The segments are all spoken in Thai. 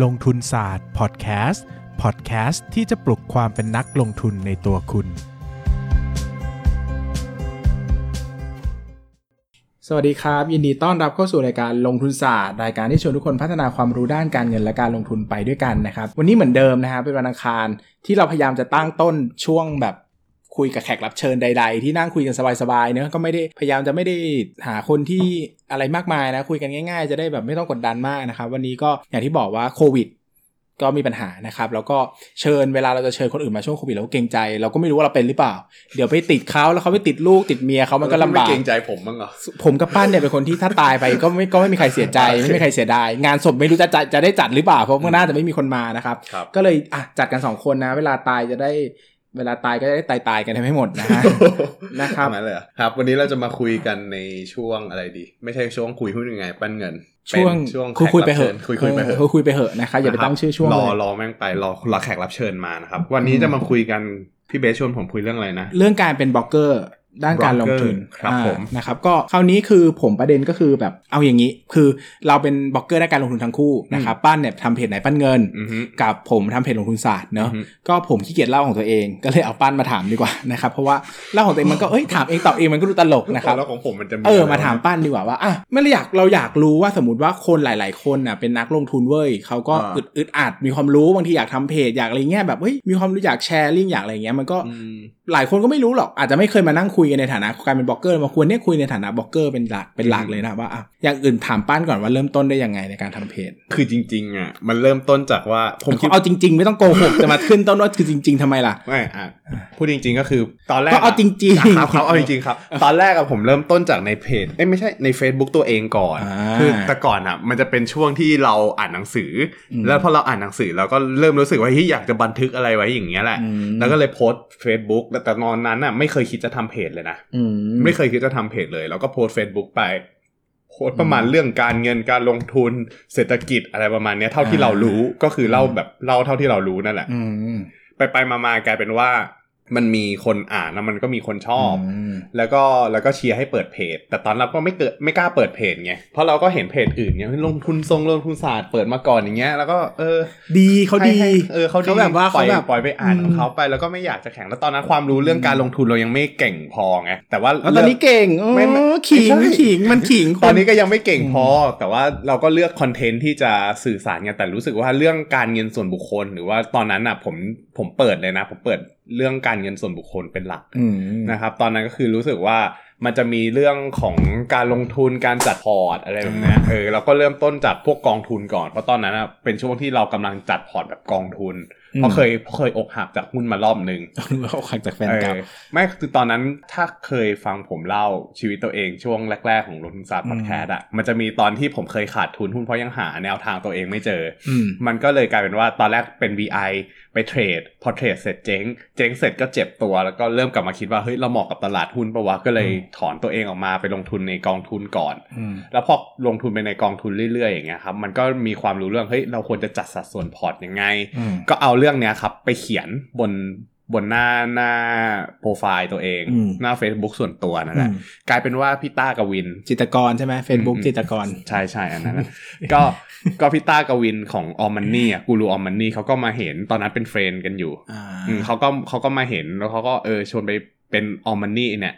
ลงทุนศาสตร์พอดแคสต์พอดแคสต์ที่จะปลุกความเป็นนักลงทุนในตัวคุณ สวัสดีครับ ยินดีต้อนรับเข้าสู่รายการลงทุนศาสตร์ รายการที่ชวนทุกคนพัฒนาความรู้ด้านการเงินและการลงทุนไปด้วยกันนะครับ วันนี้เหมือนเดิมนะครับเป็นวันอังคารที่เราพยายามจะตั้งต้นช่วงแบบ คุยกับแขกรับเชิญใด ๆ ที่นั่งคุยกันสบายๆเนอะก็ไม่ได้พยายามจะไม่ได้หาคนที่อะไรมากมายนะ คุยกันง่ายๆ จะได้แบบไม่ต้องกดดันมากนะครับ วันนี้ก็อย่างที่บอกว่าโควิดก็มีปัญหานะครับ แล้วก็เชิญเวลาเราจะเชิญคนอื่นมาช่วงโควิดเราก็เกรงใจ เราก็ไม่รู้ว่าเราเป็นหรือเปล่า เดี๋ยวไปติดเขาแล้วเขาไปติดลูกติดเมียเขามันก็ลำบากไม่เกรงใจผมบ้างเหรอผมกับปั้นเนี่ยเป็นคนที่ถ้าตายไปก็ไม่ก็ไม่มีใครเสียใจไม่มีใครเสียดายงานศพไม่รู้จะจะจะได้จัดหรือเปล่าเพราะว่าน่าจะไม่มีคนมานะครับครับก็เลยอะจัดกันสองคนนะ เวลาตายจะได้ เวลาตายก็จะได้ตายตายๆกันให้หมดนะฮะนะครับทำไมเลยเหรอครับ วันนี้เราจะมาคุยกันในช่วงอะไรดี ไม่ใช่ช่วงคุยหุ้นยังไง ปั้นเงิน ช่วงเป็นช่วงคุยคุยไปเหอะแขกรับชิญคุยคุยไปเหอะคุยคุยไปเหอะนะครับอย่าไปตั้งชื่อช่วงรอเลยรอแม่งไปรอรอแขกรับเชิญมานะครับ วันนี้จะมาคุยกันพี่เบสชวนผมคุยเรื่องอะไรนะ เรื่องการเป็นบล็อกเกอร์ ด้านการลงทุนครับอ่าผมนะครับก็คราวนี้คือผมประเด็นก็คือแบบเอาอย่างนี้ คือเราเป็นบล็อกเกอร์ด้านการลงทุนทั้งคู่นะครับปั้นเนี่ยทำเพจไหนปั้นเงินอือฮึกับผมทำเพจลงทุนศาสตร์เนอะอือฮึก็ผมขี้เกียจเล่าของตัวเองก็เลยเอาปั้นมาถามดีกว่านะครับเพราะว่าเล่าของตัวเองมันก็เอ้ยถามเองตอบเองมันก็ดูตลกนะครับแล้วของผมมันจะมีเอออะไรมาถามปั้นดีกว่าว่าอะไม่ได้อยากเราอยากรู้ว่าสมมติว่าคนหลาย ๆ คนน่ะเป็นนักลงทุนเว้ยเขาก็อ่าอึดอึดอัดมีความรู้บางทีอยากทำเพจอยากอะไรเงี้ยแบบเฮ้ยมีความรู้อยากแชร์ลิงก์อยากอะไรเงี้ยมันก็อืมหลายคนก็ไม่รู้หรอกอาจจะไม่เคยมานั่งคุยกันในฐานะการเป็นบล็อกเกอร์มาควรเนี่ยคุยในฐานะบล็อกเกอร์เป็นหลักเป็นหลักเลยนะว่าอะอย่างอื่นถามปั้นก่อนว่าเริ่มต้นได้ยังไงในการทำเพจ คือจริงๆอะมันเริ่มต้นจากว่าผมคิดเอาจริง ๆ ไม่ต้องโกหกจะมาขึ้นต้นว่าคือจริง ๆทำไมล่ะไม่อะพูดจริง ๆก็คือตอนแรกก็เอาจริงๆครับครับเอาจริงๆครับ ตอนแรกอะผมเริ่มต้นจากในเพจเอ้ยไม่ใช่ใน Facebook ตัวเองก่อนอ่าคือแต่ก่อนอะมันจะเป็นช่วงที่เราอ่านหนังสืออมแล้วพอเราอ่านหนังสือเราก็เริ่มรู้สึกว่าเฮ้ยอยากจะบันทึกอะไรไว้อย่างเงี้ยแหละอืมแล้วก็เลยโพสต์ Facebook แต่แต่ตอนนั้นอะไม่เคยคิดจะทำเพจเลยนะอืมไม่เคยคิดจะทำเพจเลย แล้วก็โพสต์ Facebook ไปโพสต์ประมาณเรื่องการเงินการลงทุนเศรษฐกิจอะไรประมาณเนี้ยเท่าที่อ่าเรารู้ก็คือเล่าแบบเล่าเท่าที่เรารู้นั่นแหละอืมไปไปๆมาๆกลายเป็นว่า มันมีคนอ่านแล้วมันก็มีคนชอบมแล้วก็แล้วก็เชียร์ให้เปิดเพจ แต่ตอนเราก็ไม่เกิดไม่กล้าเปิดเพจไงเพราะเราก็เห็นเพจอื่นเนี้ยลงทุนทรงลงทุนศาสตร์เปิดมาก่อนอย่างเงี้ยแล้วก็เออ ดีเขาดีให้ให้เออเขาดีแบบว่าปล่เขาอยแบบปล่อยไปอ่านอืมของเขาไปแล้วก็ไม่อยากจะแข่งแล้วตอนนั้นความรู้เรื่องการลงทุนเรายังไม่เก่งพอไงแต่ว่าแล้วตอนนี้เก่งโอ้ไม่ไม่ขิงไม่ใช่ขิงมันขิงคตอนนี้ก็ยังไม่เก่งพอ แต่ว่าเราก็เลือกคอนเทนต์ที่จะสื่อสารกันแต่รู้สึกว่าเรื่องการเงินส่วนบุคคล หรือว่าตอนนั้นอะผมผมเปิดเลยนะ ผมเปิดเรื่องการเงินส่วนบุคคลเป็นหลักอืมนะครับ ตอนนั้นก็คือรู้สึกว่ามันจะมีเรื่องของการลงทุนการจัดพอร์ตอะไรแบบเนี้ยเออเราก็เริ่มต้นจากพวกกองทุนก่อนเพราะตอนนั้นอะเป็นช่วงที่เรากำลังจัดพอร์ตแบบกองทุนอืม เพราะเคยเพราะเคยอกหักจากหุ้นมารอบหนึ่งเราขังจากแฟนเก่าเออไม่คือตอนนั้นถ้าเคยฟังผมเล่าชีวิตตัวเองช่วงแรก ๆ ของลงทุนศาสตร์พอดแคสต์อะมันจะมีตอนที่ผมเคยขาดทุนหุ้นเพราะยังหาแนวทางตัวเองไม่เจออืมมันก็เลยกลายเป็นว่าตอนแรกเป็น VI ไปเทรด พอเทรดเสร็จเจ๊ง เจ๊งเสร็จก็เจ็บตัว แล้วก็เริ่มกลับมาคิดว่าเฮ้ยเราเหมาะกับตลาดหุ้นปะวะก็เลยถอนตัวเองออกมาไปลงทุนในกองทุนก่อนอืมแล้วพอลงทุนไปในกองทุนเรื่อยๆอย่างเงี้ยครับมันก็มีความรู้เรื่องเฮ้ยเราควรจะจัดสัดส่วนพอร์ตยังไงอืมก็เอาเรื่องเนี้ยครับ ไปเขียนบนบนหน้าหน้าโปรไฟล์ตัวเองอืมหน้า Facebook ส่วนตัวนั่นแหละอืมกลายเป็นว่าพี่ต้ากวิน จิตรกรใช่ไหมเฟซบุ๊กอืมจิตรกร ใช่ใช่อันนั้นนะก็ก็พี่ต้ากวินของ aomMONEY อะกูรู aomMONEY เขาก็มาเห็นตอนนั้นเป็น friend กันอยู่อ่าอืมเขาก็เขาก็มาเห็นแล้วเขาก็เออชวนไปเป็น aomMONEY เนี่ย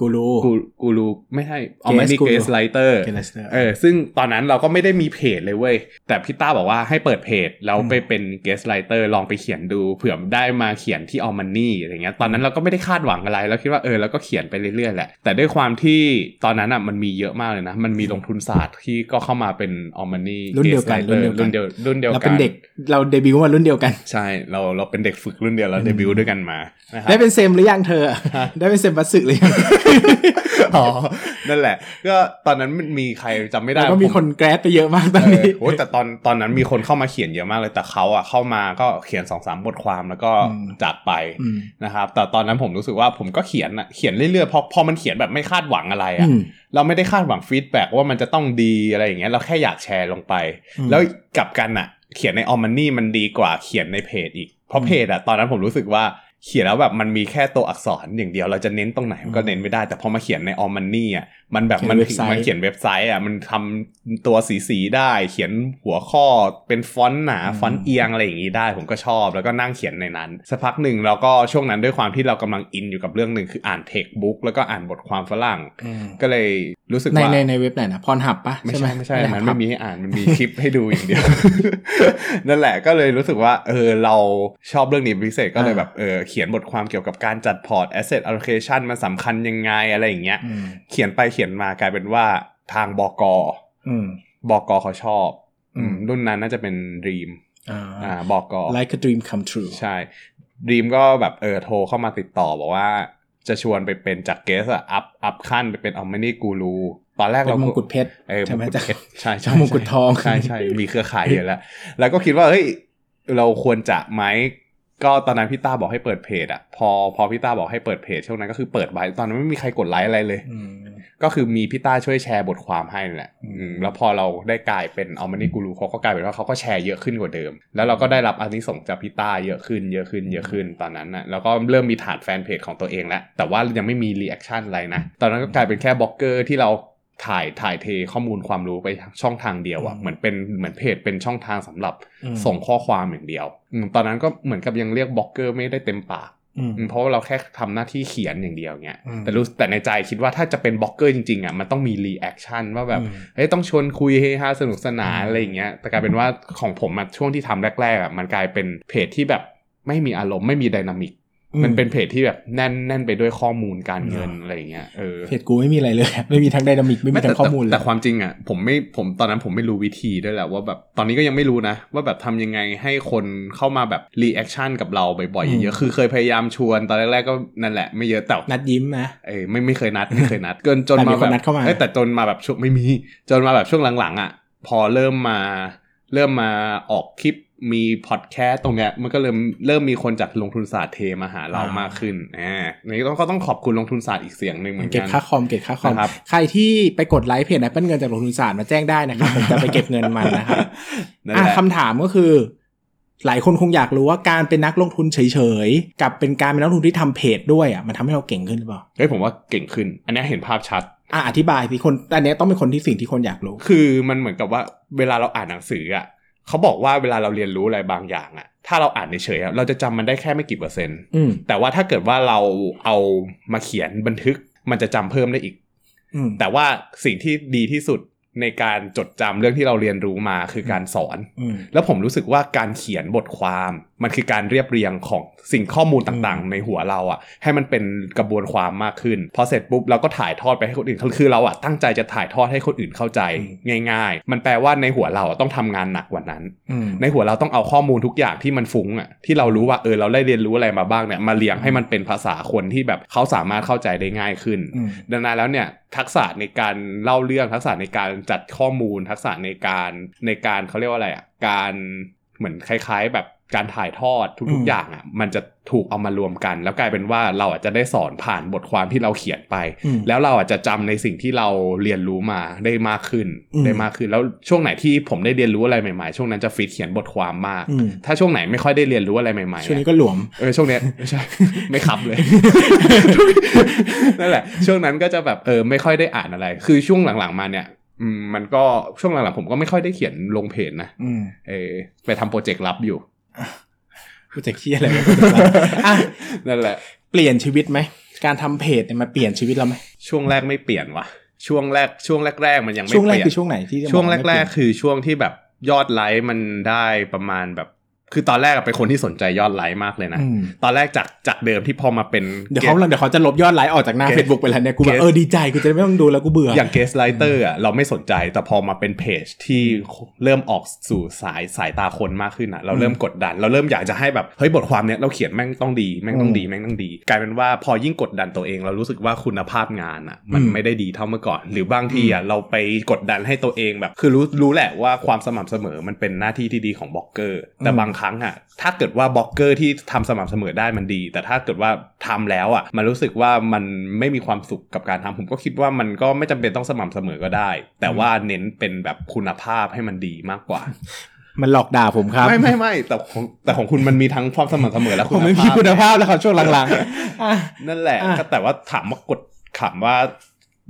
กูรู้กูกูรูไม่ใช่ aomMONEY Guru guest writer เกลสเตอร์เออซึ่งตอนนั้นเราก็ไม่ได้มีเพจเลยเว้ย แต่พี่ต้าบอกว่าให้เปิดเพจ แล้วอืมไปเป็นเกสไลเตอร์ลองไปเขียนดูเผื่อได้มาเขียนที่ออมมันนี่อะไรเงี้ยตอนนั้นเราก็ไม่ได้คาดหวังอะไรแล้วคิดว่าเออเราก็เขียนไปเรื่อยๆแหละ แต่ด้วยความที่ตอนนั้นอะมันมีเยอะมากเลยนะ มันมีลงทุนศาสตร์ที่ก็เข้ามาเป็นออมมันนี่รุ่นเดียวกันรุ่นเดียวกันรุ่นเดียวรุ่นเดียวเรากัเป็นนเด็กเราเดบิวต์มารุ่นเดียวกันใช่เราเราเป็นเด็กฝึกรุ่นเดียวแล้วเดบิวต์ด้วยกันมานะครับได้เป็นเซมหรือยังเธอฮะได้เป็นเซมบัสสึหรือยังอ๋อ นั่นแหละ ก็ตอนนั้นมันมีใครจำไม่ได้แล้วก็มีผคนแกรดไปเยอะมากตอนเอนี้อโอ้ยแต่ตอนตอนนั้นมีคนเข้ามาเขียนเยอะมากเลยแต่เขาอะเข้ามาก็เขียนสองสามบทความแล้วก็อืมจากไปอืมนะครับ แต่ตอนนั้นผมรู้สึกว่าผมก็เขียนอะเขียนเรื่อยๆพอพอมันเขียนแบบไม่คาดหวังอะไรอะอืมเราไม่ได้คาดหวัง feedback ว่ามันจะต้องดีอะไรอย่างเงี้ยเราแค่อยากแชร์ลงไปอืมแล้วกลับกันอะ เขียนใน aomMONEY มันดีกว่าเขียนในเพจอีกเพราะเพจอะตอนนั้นผมรู้สึกว่า เขียนแล้วแบบมันมีแค่ตัวอักษรอย่างเดียวเราจะเน้นตรงไหนมันก็เน้นไม่ได้แต่พอมาเขียนใน aomMONEY อะมันแบบเขียนมันเว็บไซต์มันเขียนเว็บไซต์อะมันทำตัวสีสีๆได้ เขียนหัวข้อเป็นฟอนต์หนาฟอนต์เอียงอะไรอย่างนี้ได้ ผมก็ชอบแล้วก็นั่งเขียนในนั้นสักพักหนึ่งแล้วก็ช่วงนั้นด้วยความที่เรากำลังอินอยู่กับเรื่องหนึ่งคืออ่าน textbook แล้วก็อ่านบทความฝรั่ง ก็เลยรู้สึกในว่าในในเว็บไหนนะพรหับปะไม่ใช่ไหมใช่ไม่ใช่ด้มันครัไม่บมีให้อ่านมันมีคลิปให้ดูอย่างเดียว นั่นแหละก็เลยรู้สึกว่าเออเราชอบเรื่องนี้เป็นพิเศษก็เลยแบบเออเขียนบทความเกี่ยวกับการจัดพอร์ต asset allocation มันสำคัญยังไงอะไรอย่างเงี้ยอืมเขียนไปเขียนมากลายเป็นว่าทางบกอืมบกเขาชอบอืมอืม รุ่นนั้นน่าจะเป็นดีมอ่าอ่าบก like a dream come true ใช่ดีมก็แบบเออโทรเข้ามาติดต่อบอกว่าจะชวนไปเป็นจาก guest อะ up up ขั้นไปเป็น aomMONEY กูรูตอนแรกเป็เราก็มงกุฎเพชรเออใช่ไหมมงกุฎจากเพชรใช่ใช่มงกุฎทองใช่ใช่มีเครือข่ายเยอะแล้ว แล้วก็คิดว่าเฮ้ยเราควรจะไหม ก็ตอนนั้นพี่ต้าบอกให้เปิดเพจอะพอพอพี่ต้าบอกให้เปิดเพจช่วงนั้นก็คือเปิดไว้ตอนนั้นไม่มีใครกดไลค์อะไรเลยอืมก็คือมีพี่ต้าช่วยแชร์บทความให้นั่นแหละอืมอืมแล้วพอเราได้กลายเป็น aomMONEY กูรูเขาก็กลายเป็นว่าเขาก็แชร์เยอะขึ้นกว่าเดิม แล้วเราก็ได้รับอานิสงส์จากพี่ต้าเยอะขึ้นเยอะขึ้นเยอะขึ้นตอนนั้นนะแล้วก็เริ่มมีฐานแฟนเพจของตัวเองแล้วแต่ว่ายังไม่มี reaction อะไรนะตอนนั้นก็กลายเป็นแค่บล็อกเกอร์ที่เรา ถ่ายถ่ายเทข้อมูลความรู้ไปช่องทางเดียวอะอืมเหมือนเป็นเหมือนเพจเป็นช่องทางสำหรับอืมส่งข้อความอย่างเดียวอืมตอนนั้นก็เหมือนกับยังเรียกบล็อกเกอร์ไม่ได้เต็มปากอืมอืมเพราะว่าเราแค่ทำหน้าที่เขียนอย่างเดียวเงี้ยอืมแต่รู้แต่ในใจคิดว่าถ้าจะเป็นบล็อกเกอร์จริงๆอะมันต้องมี reaction ว่าแบบอืมเฮ้ยต้องชวนคุยเฮฮาสนุกสนานอืมอะไรอย่างเงี้ยแต่กลายเป็นว่าของผมอะช่วงที่ทำแรกๆอะมันกลายเป็นเพจที่แบบไม่มีอารมณ์ไม่มี dynamic มันเป็นเพจที่แบบแน่นแน่นไปด้วยข้อมูลการเงินอ่าอะไรอย่างเงี้ยเออเพจกูไม่มีอะไรเลย ไม่มีทั้ง dynamic ไม่มีทั้งข้อมูลเลยแต่ความจริงอะผมไม่ผมตอนนั้นผมไม่รู้วิธีด้วยแหละว่าแบบตอนนี้ก็ยังไม่รู้นะ ว่าแบบทำยังไงให้คนเข้ามาแบบ reaction กับเราบ่อยๆเยอะๆคือเคยพยายามชวนตอนแรกๆก็นั่นแหละไม่เยอะแต่นัดยิ้มนะเอ้ยไม่ไม่เคยนัดไม่เคยนัดเกินจนแต่มีมาคนแบบนัดเข้ามาอ้ยแต่จนมาแบบช่วงไม่มีจนมาแบบช่วงหลังๆอะพอเริ่มมาเริ่มมาออกคลิป มีพอดแคสต์ตรงเนี้ยมันก็เริ่มเริ่มมีคนจากลงทุนศาสตร์เทมาหาเรามากขึ้นอ่านี่ต้องก็ต้องขอบคุณลงทุนศาสตร์อีกเสียงหนึ่งเหมือนเก็บกันค่าคอมเก็บค่าคอมนะครับใครที่ไปกดไลค์เพจ Apple เงินจากลงทุนศาสตร์มาแจ้งได้นะครับผมจะไปเก็บเงินมันนะครับนั่นอะแหละคำถามก็คือ หลายคนคงอยากรู้ว่าการเป็นนักลงทุนเฉยๆ กับเป็นการเป็นนักลงทุนที่ทำเพจด้วยอะมันทำให้เราเก่งขึ้นหรือเปล่าเฮ้ยผมว่าเก่งขึ้น อันนี้เห็นภาพชัดอะอธิบายสิคนอันเนี้ยต้องเป็นคนที่สิ่งที่คนอยากรู้ คือมันเหมือนกับว่าเวลาเราอ่านหนังสืออะ เขาบอกว่าเวลาเราเรียนรู้อะไรบางอย่างอะถ้าเราอ่านเฉยๆอะเราจะจำมันได้แค่ไม่กี่เปอร์เซ็นต์อืมแต่ว่าถ้าเกิดว่าเราเอามาเขียนบันทึกมันจะจำเพิ่มได้อีกอืมแต่ว่าสิ่งที่ดีที่สุดในการจดจำเรื่องที่เราเรียนรู้มาคือการสอนอืมแล้วผมรู้สึกว่าการเขียนบทความมันคือการเรียบเรียงของสิ่งข้อมูลต่างๆ ในหัวเราอะให้มันเป็นกระบวนความมากขึ้นพอเสร็จปุ๊บเราก็ถ่ายทอดไปให้คนอื่นคือเราอะตั้งใจจะถ่ายทอดให้คนอื่นเข้าใจง่าย ๆ มันแปลว่าในหัวเราอะต้องทำงานหนักกว่านั้นอืมในหัวเราต้องเอาข้อมูลทุกอย่างที่มันฟุ้งอะที่เรารู้ว่าเออเราได้เรียนรู้อะไรมาบ้างเนี่ยมาเรียงให้มันเป็นภาษาคนที่แบบเขาสามารถเข้าใจได้ง่ายขึ้นอืมดังนั้นแล้วเนี่ยทักษะในการเล่าเรื่องทักษะในการจัดข้อมูลทักษะในการในการเขาเรียกว่าอะไรอะการเหมือนคล้าย ๆ แบบ การถ่ายทอดอืทุกมๆอย่างอะมันจะถูกเอามารวมกัน แล้วกลายเป็นว่าเราอาจจะได้สอนผ่านบทความที่เราเขียนไปอืมแล้วเราอาจจะจำในสิ่งที่เราเรียนรู้มาได้มากขึ้นอืมได้มากขึ้น แล้วช่วงไหนที่ผมได้เรียนรู้อะไรใหม่ๆ ช่วงนั้นจะฟิตเขียนบทความมากอืมถ้าช่วงไหนไม่ค่อยได้เรียนรู้อะไรใหม่ๆช่วงนี้อะก็หลวมเออช่วงเนี้ยไม่ใช่ไม่ขับเลยนั่นแหละ ช่วงนั้นก็จะแบบเออไม่ค่อยได้อ่านอะไร คือช่วงหลังๆมาเนี่ยอืมมันก็ช่วงหลังๆผมก็ไม่ค่อยได้เขียนลงเพจนะอืมเออไปทำโปรเจกต์ลับอยู่ กูจะเครียดอะไรวะอะนั่นแหละ เปลี่ยนชีวิตไหม การทำเพจเนี่ยมาเปลี่ยนชีวิตเราไหม ช่วงแรกไม่เปลี่ยนว่ะ ช่วงแรกช่วงแรกๆมันยังไม่ช่วงแรกเปลี่ยนคือช่วงไหนที่จะช่วงบอกาไม่แรเปกลี่ยนๆคือช่วงที่แบบยอดไลค์มันได้ประมาณแบบ คือตอนแรกอะเป็นคนที่สนใจยอดไลค์มากเลยนะอืมตอนแรกจากจากเดิมที่พอมาเป็น เดี๋ยวเขาเดี๋ยวเขาจะลบยอดไลค์ออกจากหน้าเกส Facebook ไปแล้วเนี่ยกูแบบเกสเออดีใจกูจะได้ไม่ต้องดูแล้วกูเบื่อ อย่าง guest writer อะเราไม่สนใจแต่พอมาเป็นเพจที่เริ่มออกสู่สายสายตาคนมากขึ้นอะ เราเริ่มกดดัน เราเริ่มอยากจะให้แบบเฮ้ยบทความเนี้ยเราเขียนแม่งต้องดีแม่งต้องดีแม่งต้องดี กลายเป็นว่าพอยิ่งกดดันตัวเอง เรารู้สึกว่าคุณภาพงานอะ มันอืมไม่ได้ดีเท่าเมื่อก่อน หรือบางทีอะเราไปกดดันให้ตัวเองแบบ คือรู้รู้แหละว่าความสม่ำเสมอมันเป็นหน้าที่ที่ดีของบล็อกเกอร์แต่บางครั้งอะถ้าเกิดว่าบล็อกเกอร์ที่ทำสม่ำเสมอได้มันดี แต่ถ้าเกิดว่าทำแล้วอะมันรู้สึกว่ามันไม่มีความสุขกับการทำผมก็คิดว่ามันก็ไม่จำเป็นต้องสม่ำเสมอก็ได้ แต่ว่าเน้นเป็นแบบคุณภาพให้มันดีมากกว่ามันหลอกด่าผมครับ ไม่ไม่ไม่แต่ของแต่ของคุณมันมีทั้งความสม่ำเสมอและคุณภาพผมไม่มีคุณภาพแล้วครับช่วงหลังๆอะนั่นแหละอะก็แต่ว่าถามว่ากดถามว่า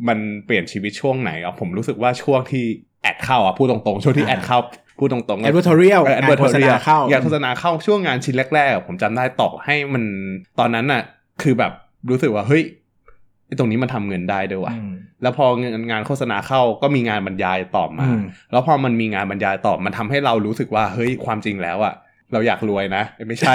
มันเปลี่ยนชีวิตช่วงไหนอะผมรู้สึกว่าช่วงที่แอดเข้าอะพูดตรงๆช่วงที่แอดเข้า พูดตรงๆ advertorial แอดงานเวอร์โฆษณาเข้างานโฆษณาเข้าช่วงงานชิ้นแรกๆอะผมจำได้ต่อให้มันตอนนั้นน่ะ คือแบบรู้สึกว่าเฮ้ยไอ้ตรงนี้มันทำเงินได้ด้วยว่ะอืมแล้วพองานงานโฆษณาเข้าก็มีงานบรรยายต่อมาอืมแล้วพอมันมีงานบรรยายต่อมันทำให้เรารู้สึกว่าเฮ้ยความจริงแล้วอะเราอยากรวยนะเอ้ยไม่ใช่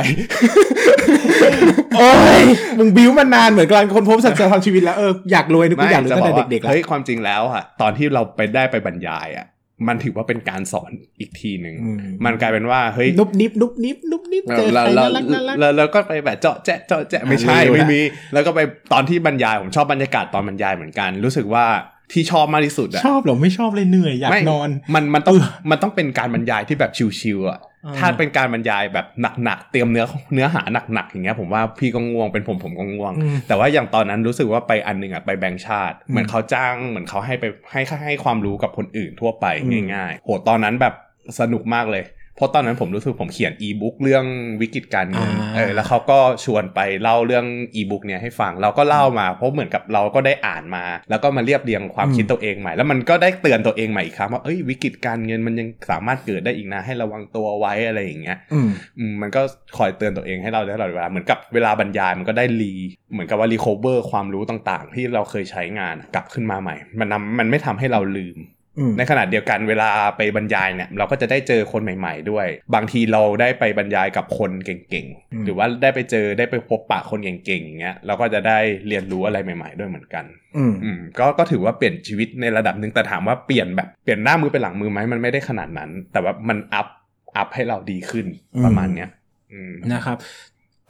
โอ้ยมึงบิ้วมานานเหมือนกำลังคนพบสัจธรรมชีวิตแล้วเอออยากรวยนึกว่าอยากรวยตั้งแต่เด็กๆแล้วเฮ้ยความจริงแล้วอะตอนที่เราไปได้ไปบรรยายอะ มันถือว่าเป็นการสอนอีกทีหนึ่งอืมมันกลายเป็นว่าเฮ้ยนุบนิบนุบนิบนุบนิบเจอแล้วใครแล้วน่ารักน่ารักแล้วแล้วก็ไปแบบเจาะแจ๊ะเจาะแจ๊ะไม่ใช่อ่ารู้ไม่ละมี แล้วก็ไปตอนที่บรรยายผมชอบบรรยากาศตอนบรรยายเหมือนกัน รู้สึกว่าที่ชอบมากที่สุดอะชอบเหรอไม่ชอบเลยเหนื่อยอยากไม่นอน มันมันต้องเออมันต้องเป็นการบรรยายที่แบบชิวๆอะอ่า ถ้าเป็นการบรรยายแบบหนักๆเตรียมเนื้อเนื้อหาหนักๆอย่างเงี้ยผมว่าพี่ก็ง่วงเป็นผมผมก็ง่วงอืมแต่ว่าอย่างตอนนั้นรู้สึกว่าไปอันหนึ่งอะไปแบงค์ชาติ เหมือนเขาจ้างเหมือนเขาให้ไปให้ให้ความรู้กับคนอื่นทั่วไปอืมง่ายๆโหตอนนั้นแบบสนุกมากเลยเพ ราะตอนนั้นผมรู้สึกผมเขียนอีบุ๊กเรื่องวิกฤตการเงินอ่าเออแล้วเขาก็ชวนไปเล่าเรื่องอีบุ๊กเนี่ยให้ฟังเราก็เล่ามา เพราะเหมือนกับเราก็ได้อ่านมา แล้วก็มาเรียบเรียงความอืมคิดตัวเองใหม่ แล้วมันก็ได้เตือนตัวเองใหม่อีกครั้งว่าเอ้ยวิกฤตการเงินมันยังสามารถเกิดได้อีกนะให้ระวังตัวไว้อะไรอย่างเงี้ยอืมอืมมันก็คอยเตือนตัวเองให้เราได้ตลอดเวลาเหมือนกับเวลาบรรยายมันก็ได้ re เหมือนกับว่า recover ความรู้ต่างๆ ที่เราเคยใช้งานกลับขึ้นมาใหม่ มันนำมันไม่ทำให้เราลืมอืม ในขณะเดียวกันเวลาไปบรรยายเนี่ยเราก็จะได้เจอคนใหม่ๆด้วย บางทีเราได้ไปบรรยายกับคนเก่งอืมๆหรือว่าได้ไปเจอได้ไปพบปะคนเก่งๆอย่างเงี้ยเราก็จะได้เรียนรู้อะไรใหม่ ๆ ด้วยเหมือนกันอืมอืมก็ก็ถือว่าเปลี่ยนชีวิตในระดับหนึ่งแต่ถามว่าเปลี่ยนแบบเปลี่ยนหน้ามือเป็นหลังมือไหมมันไม่ได้ขนาดนั้น แต่ว่ามัน upอัพให้เราดีขึ้นอืมประมาณเนี้ยอืมนะครับ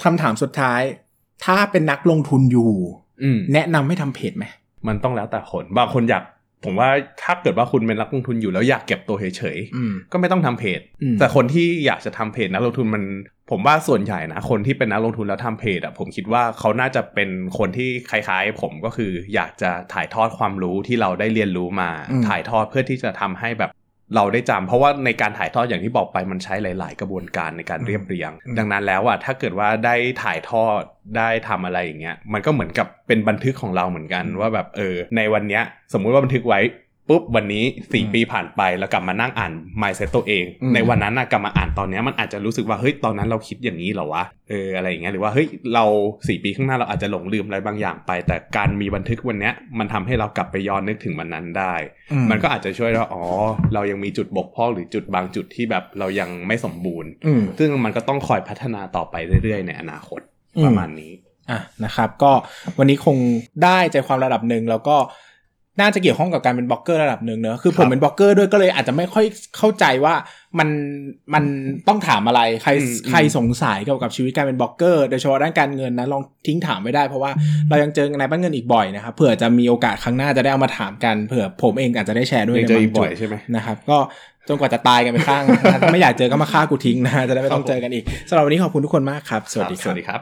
คำถามสุดท้าย ถ้าเป็นนักลงทุนอยู่อืมแนะนำให้ทำเพจไหมมันต้องแล้วแต่คนบางคนอยาก ผมว่าถ้าเกิดว่าคุณเป็นนักลงทุนอยู่แล้วอยากเก็บตัวเฉยอืมๆก็ไม่ต้องทำเพจอืมแต่คนที่อยากจะทำเพจนักลงทุนมันผมว่าส่วนใหญ่นะคนที่เป็นนักลงทุนแล้วทำเพจอะผมคิดว่าเขาน่าจะเป็นคนที่คล้ายๆ ผมก็คืออยากจะถ่ายทอดความรู้ที่เราได้เรียนรู้มาอืมถ่ายทอดเพื่อที่จะทำให้แบบ เราได้จำเพราะว่าในการถ่ายทอดอย่างที่บอกไปมันใช้หลาย ๆ กระบวนการในการเรียบเรียง ดังนั้นแล้วอะถ้าเกิดว่าได้ถ่ายทอดได้ทำอะไรอย่างเงี้ยมันก็เหมือนกับเป็นบันทึกของเราเหมือนกันว่าแบบเออในวันเนี้ยสมมุติว่าบันทึกไว้ ปุ๊บวันนี้อืม4ปีผ่านไปแล้วกลับมานั่งอ่าน mindset ตัวเองอืมในวันนั้นน่ะกลับมาอ่านตอนเนี้ยมันอาจจะรู้สึกว่าเฮ้ยตอนนั้นเราคิดอย่างนี้เหรอวะเอออะไรอย่างเงี้ยหรือว่าเฮ้ยเราสี่ปีข้างหน้าเราอาจจะหลงลืมอะไรบางอย่างไป แต่การมีบันทึกวันเนี้ยมันทำให้เรากลับไปย้อนนึกถึงวันนั้นได้อืมันก็อาจจะช่วยว่าอ๋อเรายังมีจุดบกพร่องหรือจุดบางจุดที่แบบเรายังไม่สมบูรณ์อืมซึ่งมันก็ต้องคอยพัฒนาต่อไปเรื่อยๆ ในอนาคตอืมประมาณนี้อะนะครับ ก็วันนี้คงได้ใจความระดับหนึ่งแล้วก็ น่าจะเกี่ยวข้องกับการเป็นบล็อกเกอร์ระดับหนึ่งเนอะคือผมครับเป็นบล็อกเกอร์ด้วยก็เลยอาจจะไม่ค่อยเข้าใจว่ามันมันต้องถามอะไรใครอืมใครสงสัยเกี่ยวกับชีวิตการเป็นบล็อกเกอร์โดยเฉพาะด้านการเงินนะลองทิ้งถามไว้ได้เพราะว่าเรายังเจอในบ้านเงินอีกบ่อยนะครับเผื่อจะมีโอกาสครั้งหน้าจะได้เอามาถามกันเผื่อผมเองอาจจะได้แชร์ด้วยยังในเจออีบากงบ่จุอยดใช่ไหมนะครับก็จนกว่าจะตายกันไปข้างนะถ้าไม่อยากเจอก็มาฆ่ากูทิ้งนะฮะจะได้ไม่ต้องเจอกันอีกสำหรับวันนี้ขอบคุณทุกคนมากครับ สวัสดีคสรับวัสดีครับ